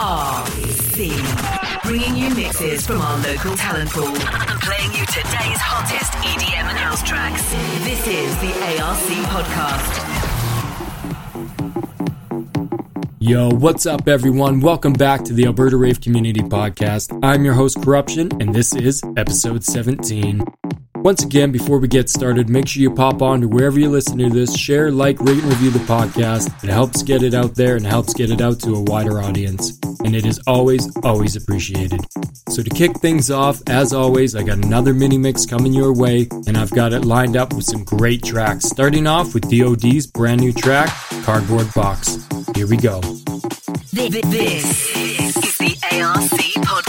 ARC. Bringing you mixes from our local talent pool and playing you today's hottest EDM and house tracks. This is the ARC podcast. Yo, what's up, everyone? Welcome back to the Alberta Rave Community Podcast. I'm your host, Cruption, and this is episode 17. Once again, before we get started, make sure you pop on to wherever you listen to this, share, like, rate, and review the podcast. It helps get it out there and helps get it out to a wider audience. And it is always, always appreciated. So to kick things off, as always, I got another mini mix coming your way, and I've got it lined up with some great tracks. Starting off with DOD's brand new track, Cardboard Box. Here we go. This is the ARC podcast.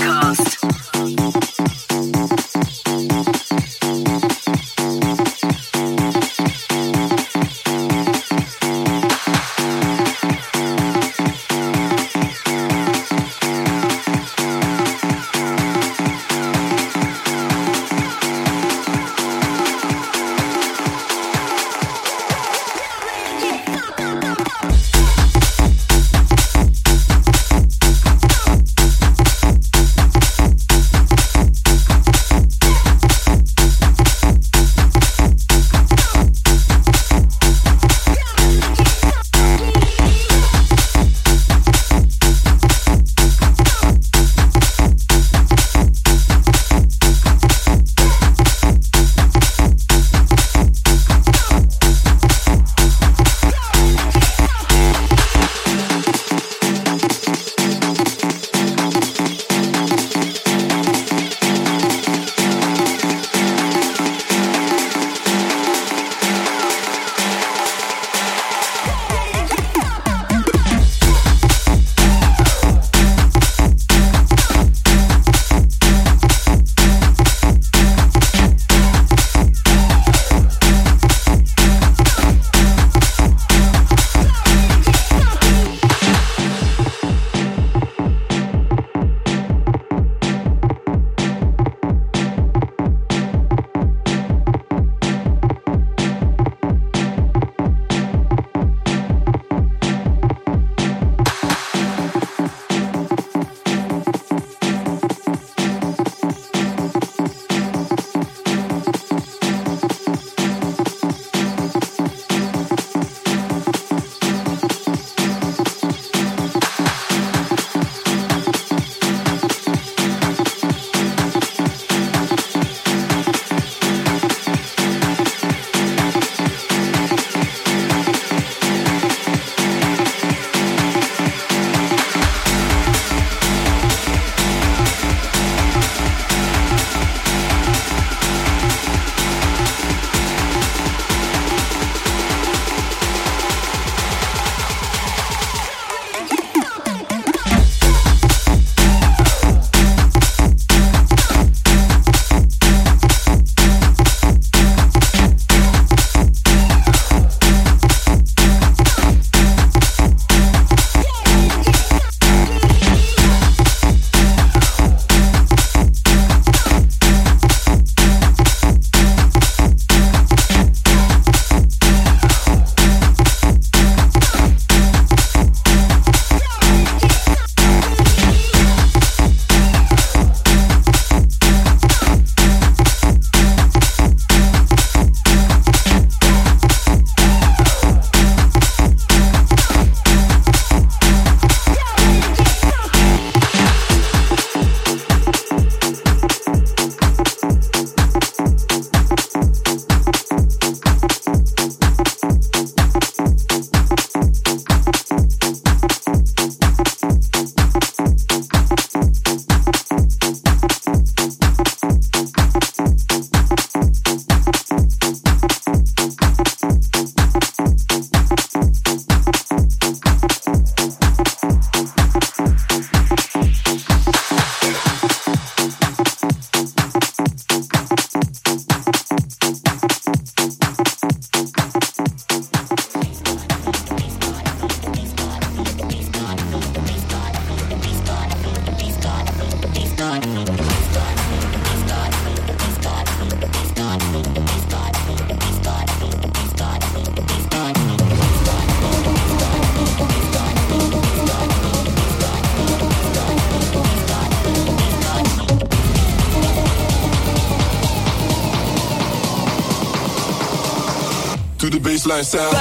Sound.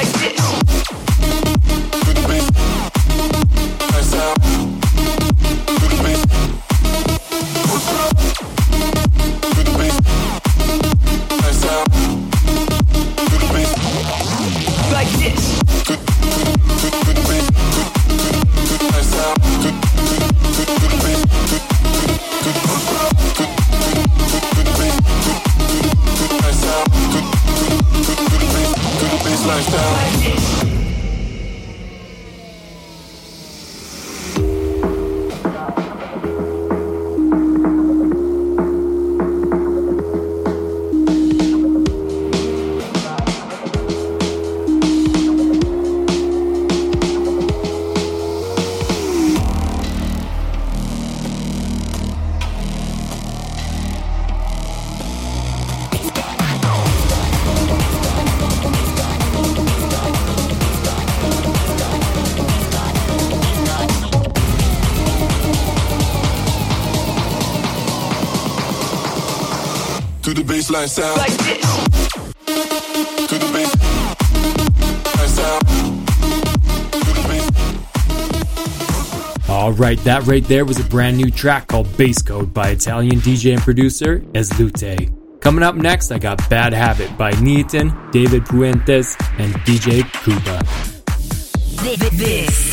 To sound. Like this. To the baseline sound. To the bass. All right, that right there was a brand new track called Bass Code by Italian DJ and producer Ezlute. Coming up next, I got Bad Habit by Neitan, David Puentez, and DJ Kuba. This, this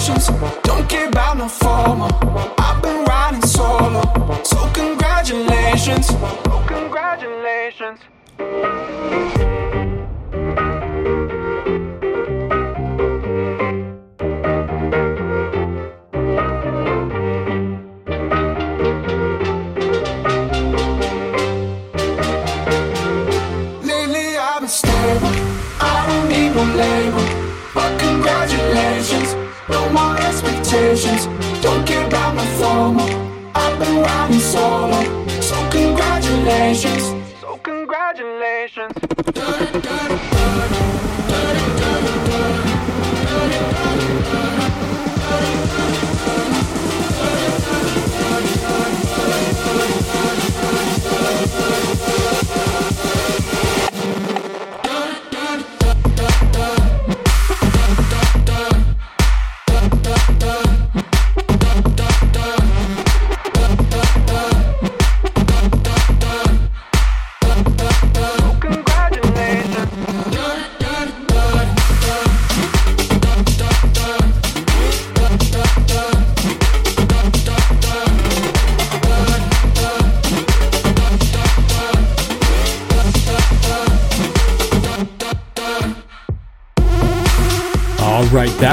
emotions. Don't care about no fall.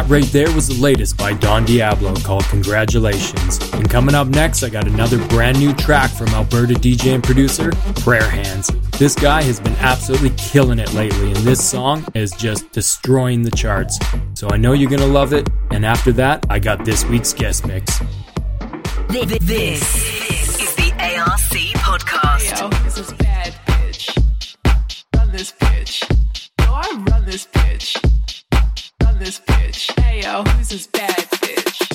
Right there was the latest by Don Diablo called Congratulations. And coming up next, I got another brand new track from Alberta DJ and producer Prayer Handz. This guy has been absolutely killing it lately, and this song is just destroying the charts. So I know you're gonna love it. And after that, I got this week's guest mix. This, this, is the ARC podcast. Yo, this is bad, bitch. Run this bitch. Yo, I run this bitch. Run this bitch yo, who's this bad bitch?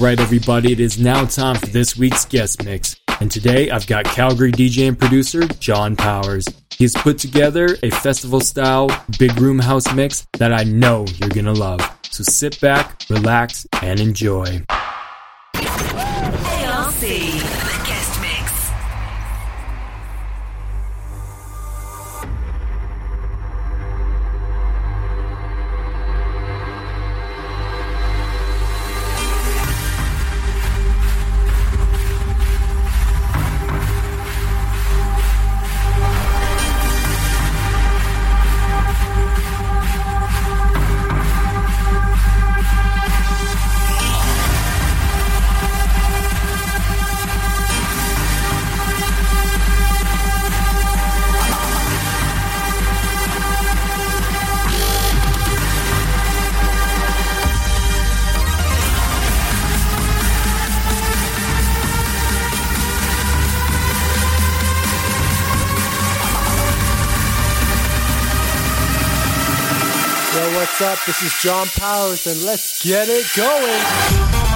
right, everybody, it is now time for this week's guest mix. And today I've got Calgary DJ and producer Jon Powers. He's put together a festival style big room house mix that I know you're gonna love. So sit back, relax, and enjoy. ARC. is Jon Powers, and let's get it going.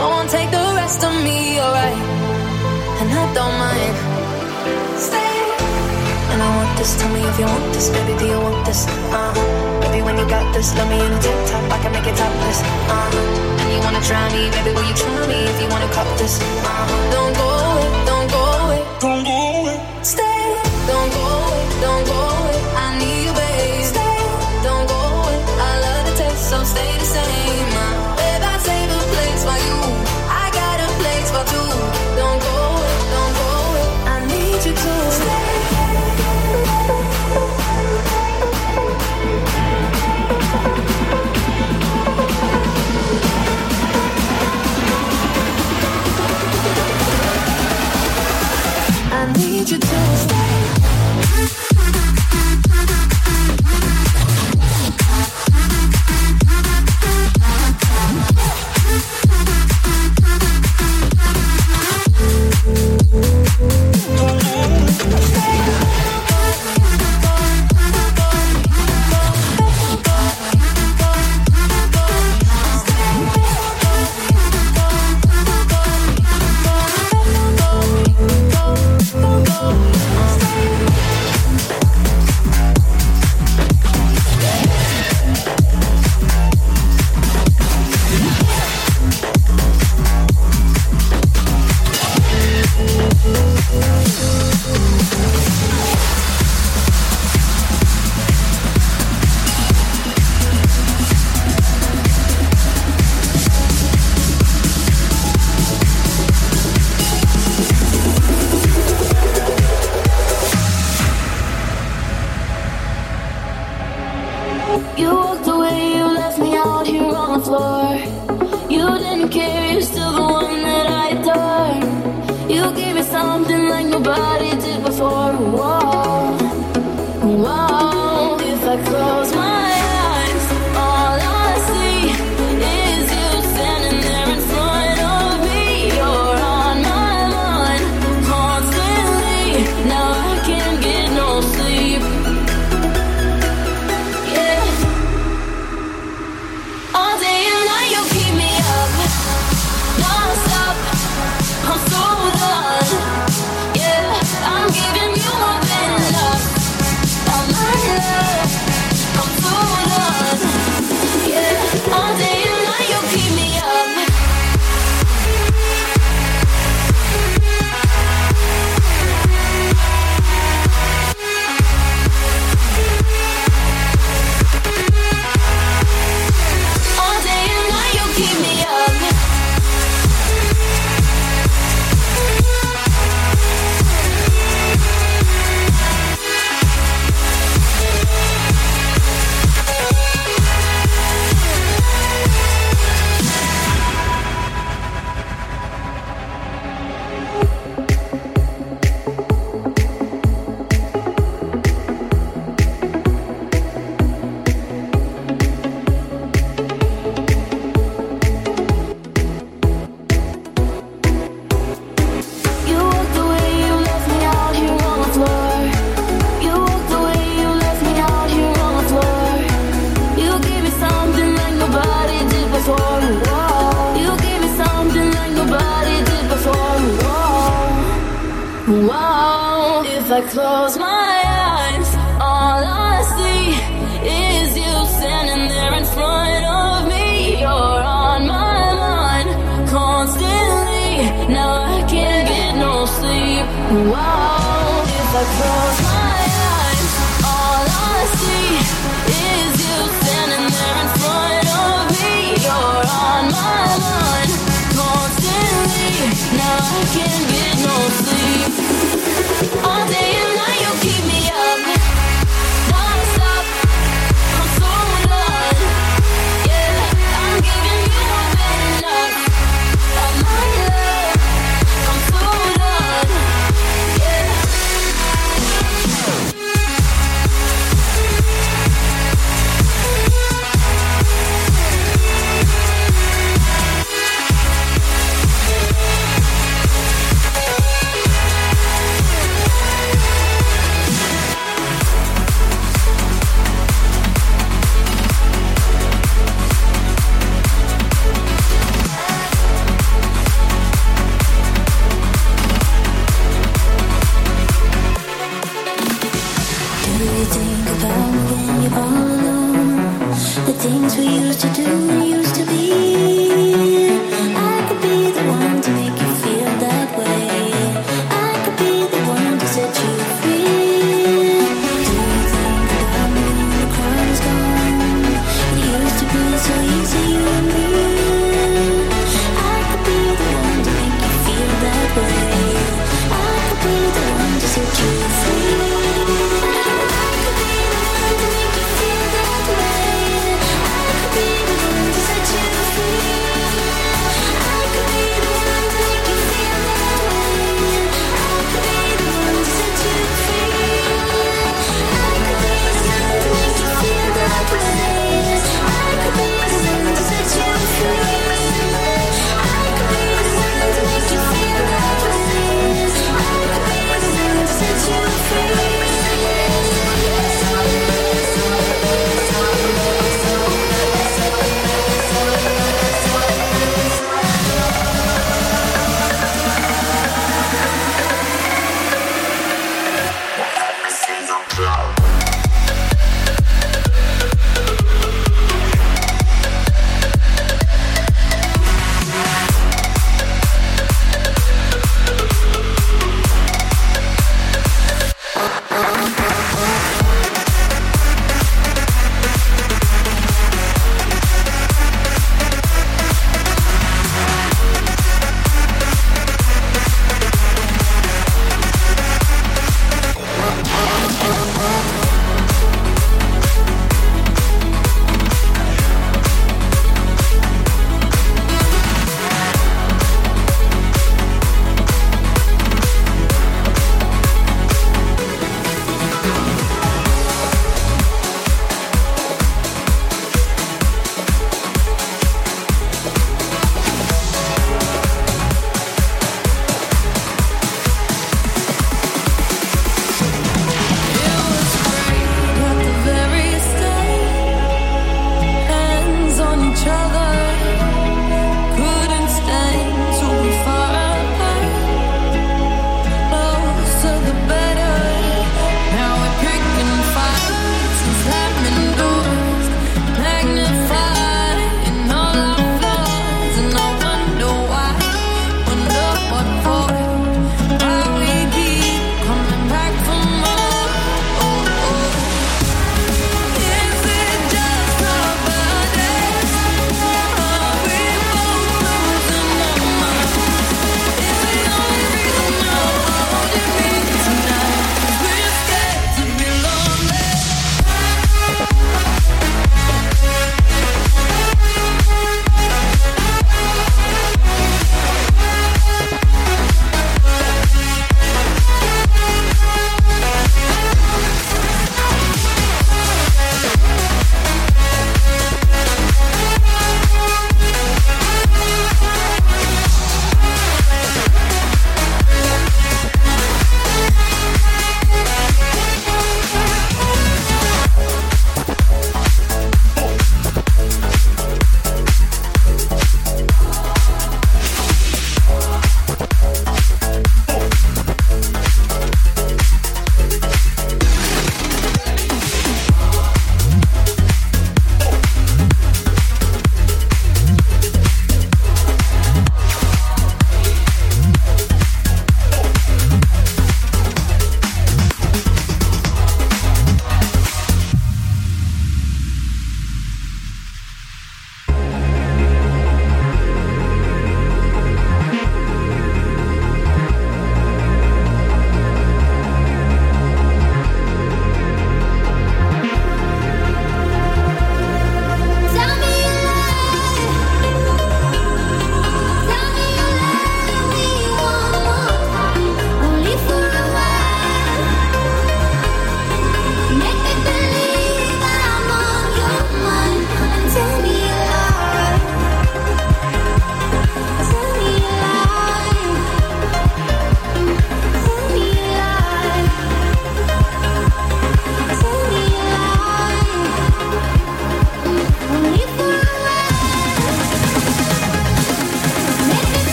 Go on, take the rest of me, alright. And I don't mind. Stay. And I want this, tell me if you want this, baby, do you want this? Uh, baby, when you got this, let me in a tank top, I can make it topless. Uh, and you wanna try me, baby, will you try me if you wanna cop this? Uh, don't go away, don't go away, don't go away. Stay, don't go away, don't go away.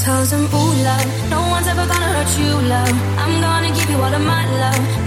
toes and ooh love. No one's ever gonna hurt you, love. I'm gonna give you all of my love.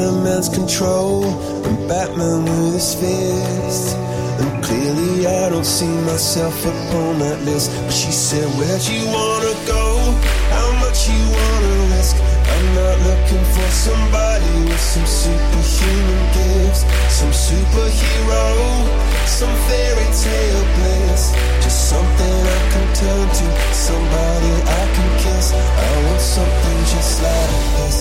Spider-Man's control. I'm Batman with his fist. And clearly I don't see myself upon that list. But she said, Where'd you wanna go? How much you wanna risk? I'm not looking for somebody with some superhuman gifts, some superhero, some fairy tale bliss. Just something I can turn to, somebody I can kiss. I want something just like this.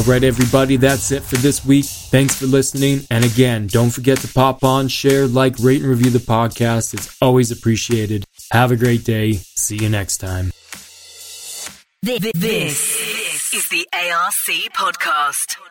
All right, everybody, that's it for this week. Thanks for listening. And again, don't forget to pop on, share, like, rate, and review the podcast. It's always appreciated. Have a great day. See you next time. This is the ARC podcast.